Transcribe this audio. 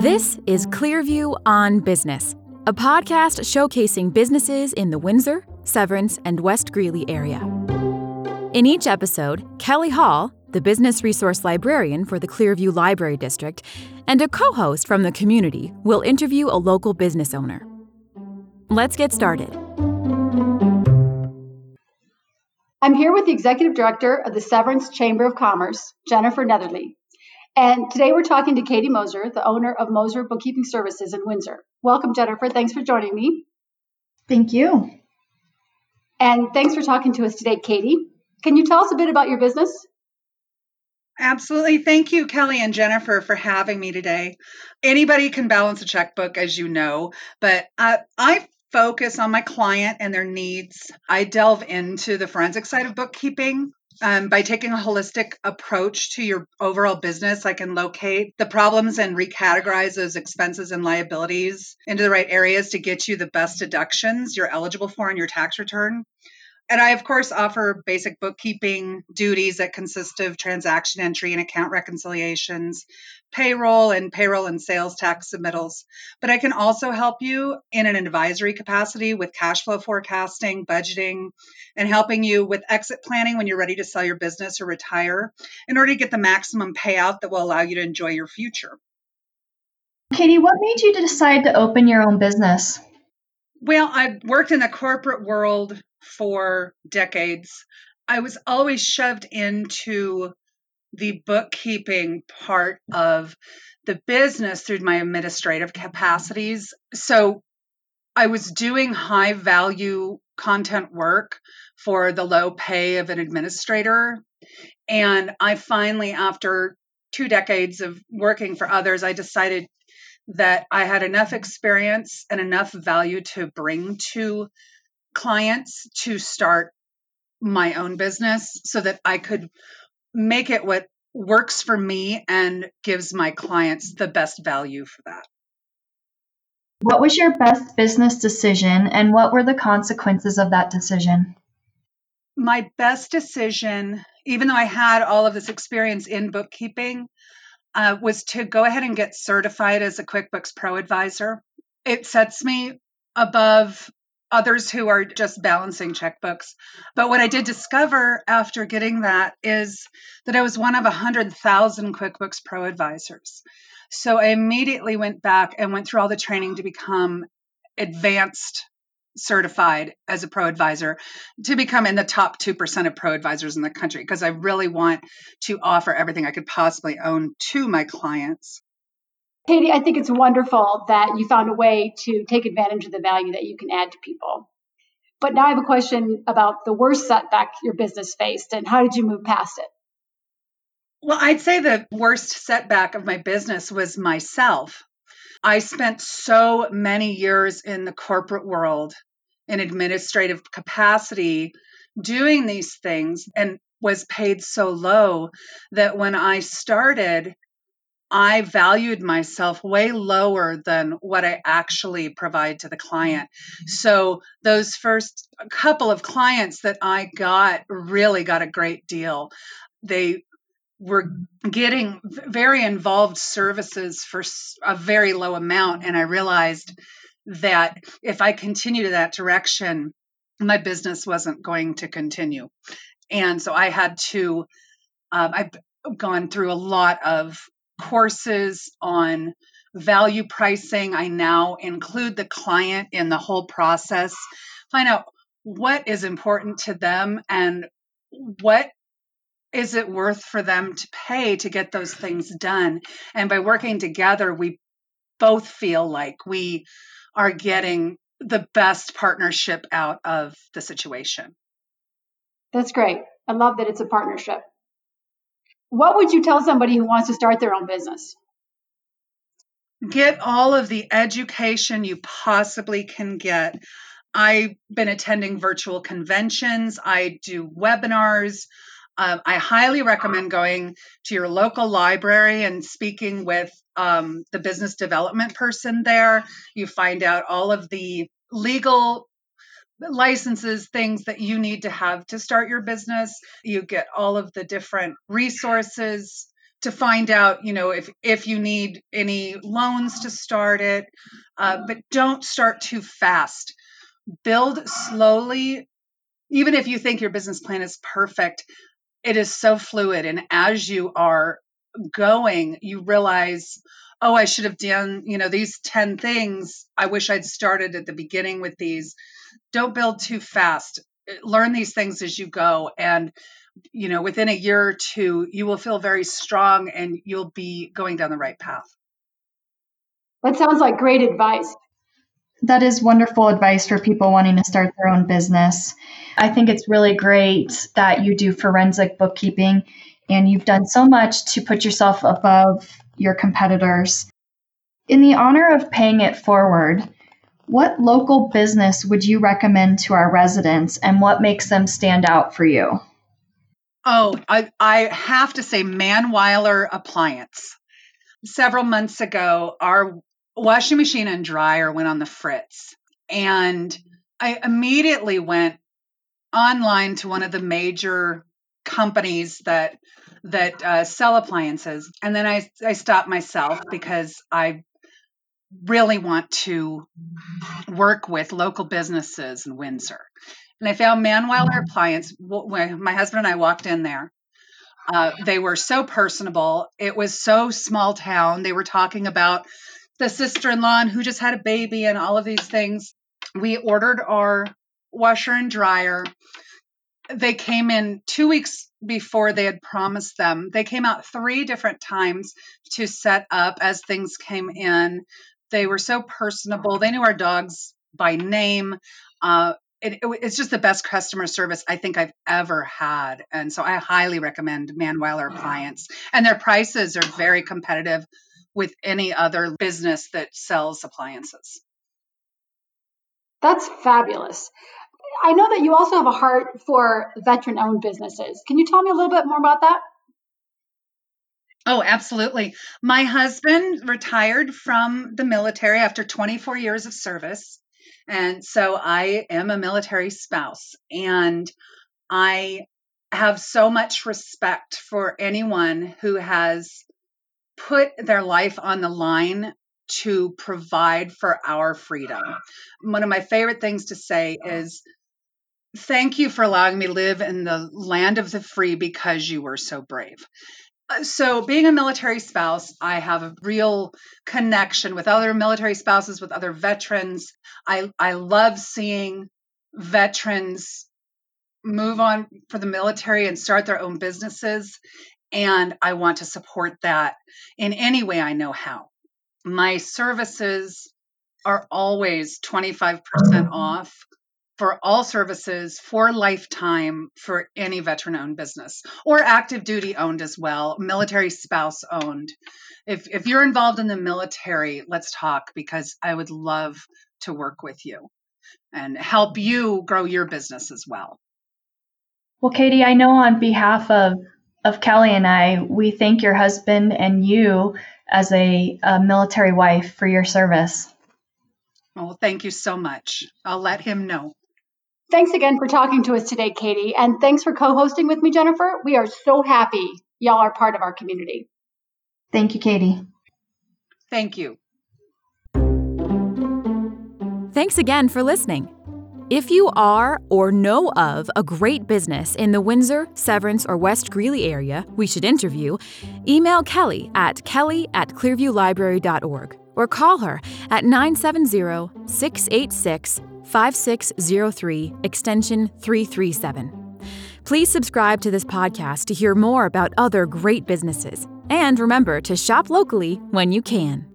This is Clearview on Business, a podcast showcasing businesses in the Windsor, Severance, and West Greeley area. In each episode, Kelly Hall, the business resource librarian for the Clearview Library District, and a co host from the community will interview a local business owner. Let's get started. I'm here with the Executive Director of the Severance Chamber of Commerce, Jennifer Netherly. And today we're talking to Katie Moser, the owner of Moser Bookkeeping Services in Windsor. Welcome, Jennifer. Thanks for joining me. Thank you. And thanks for talking to us today, Katie. Can you tell us a bit about your business? Absolutely. Thank you, Kelly and Jennifer, for having me today. Anybody can balance a checkbook, as you know, but uh, I focus on my client and their needs. I delve into the forensic side of bookkeeping. Um, by taking a holistic approach to your overall business, I can locate the problems and recategorize those expenses and liabilities into the right areas to get you the best deductions you're eligible for on your tax return. And I, of course, offer basic bookkeeping duties that consist of transaction entry and account reconciliations, payroll and payroll and sales tax submittals. But I can also help you in an advisory capacity with cash flow forecasting, budgeting, and helping you with exit planning when you're ready to sell your business or retire in order to get the maximum payout that will allow you to enjoy your future. Katie, what made you decide to open your own business? Well, I've worked in the corporate world for decades. I was always shoved into the bookkeeping part of the business through my administrative capacities. So I was doing high value content work for the low pay of an administrator. And I finally, after two decades of working for others, I decided that I had enough experience and enough value to bring to clients to start my own business so that I could make it what works for me and gives my clients the best value for that. What was your best business decision and what were the consequences of that decision? My best decision, even though I had all of this experience in bookkeeping, uh, was to go ahead and get certified as a QuickBooks Pro advisor. It sets me above others who are just balancing checkbooks. But what I did discover after getting that is that I was one of 100,000 QuickBooks Pro advisors. So I immediately went back and went through all the training to become advanced certified as a pro advisor to become in the top 2% of pro advisors in the country because I really want to offer everything I could possibly own to my clients. Katie, I think it's wonderful that you found a way to take advantage of the value that you can add to people. But now I have a question about the worst setback your business faced and how did you move past it? Well, I'd say the worst setback of my business was myself. I spent so many years in the corporate world in administrative capacity doing these things and was paid so low that when I started, I valued myself way lower than what I actually provide to the client. So those first couple of clients that I got really got a great deal. They were getting very involved services for a very low amount and I realized that if I continue to that direction my business wasn't going to continue. And so I had to um, I've gone through a lot of courses on value pricing. I now include the client in the whole process, find out what is important to them and what is it worth for them to pay to get those things done. And by working together, we both feel like we are getting the best partnership out of the situation. That's great. I love that it's a partnership. What would you tell somebody who wants to start their own business? Get all of the education you possibly can get. I've been attending virtual conventions, I do webinars. Um, I highly recommend going to your local library and speaking with um, the business development person there. You find out all of the legal licenses, things that you need to have to start your business. You get all of the different resources to find out, you know, if if you need any loans to start it, uh, but don't start too fast. Build slowly. Even if you think your business plan is perfect, it is so fluid, and as you are going, you realize, oh, I should have done, you know, these ten things. I wish I'd started at the beginning with these. Don't build too fast. Learn these things as you go, and you know, within a year or two, you will feel very strong and you'll be going down the right path. That sounds like great advice. That is wonderful advice for people wanting to start their own business. I think it's really great that you do forensic bookkeeping and you've done so much to put yourself above your competitors. In the honor of paying it forward, what local business would you recommend to our residents and what makes them stand out for you? Oh, I, I have to say, Manweiler Appliance. Several months ago, our washing machine and dryer went on the fritz. And I immediately went online to one of the major companies that that uh, sell appliances and then I, I stopped myself because i really want to work with local businesses in windsor and I found Manweiler Appliance. When my husband and I walked in there, uh, they were so personable. It was so small town. They were talking about the sister-in-law who just had a baby and all of these things. We ordered our washer and dryer. They came in two weeks before they had promised them. They came out three different times to set up as things came in. They were so personable. They knew our dogs by name. Uh, it, it, it's just the best customer service I think I've ever had. And so I highly recommend Manweiler Appliance. And their prices are very competitive with any other business that sells appliances. That's fabulous. I know that you also have a heart for veteran owned businesses. Can you tell me a little bit more about that? Oh, absolutely. My husband retired from the military after 24 years of service. And so I am a military spouse and I have so much respect for anyone who has put their life on the line to provide for our freedom. One of my favorite things to say is, Thank you for allowing me to live in the land of the free because you were so brave. Uh, so being a military spouse i have a real connection with other military spouses with other veterans. I i love seeing veterans move on for the military and start their own businesses and i want to support that in any way i know how. My services are always 25% off for all services for lifetime for any veteran owned business or active duty owned as well, military spouse owned. If, if you're involved in the military, let's talk because I would love to work with you and help you grow your business as well. Well, Katie, I know on behalf of, of Kelly and I, we thank your husband and you as a, a military wife for your service. Well, thank you so much. I'll let him know. Thanks again for talking to us today, Katie. And thanks for co hosting with me, Jennifer. We are so happy y'all are part of our community. Thank you, Katie. Thank you. Thanks again for listening. If you are or know of a great business in the Windsor, Severance, or West Greeley area we should interview, email Kelly at kelly at clearviewlibrary.org or call her at 970 686 5603, extension 337. Please subscribe to this podcast to hear more about other great businesses. And remember to shop locally when you can.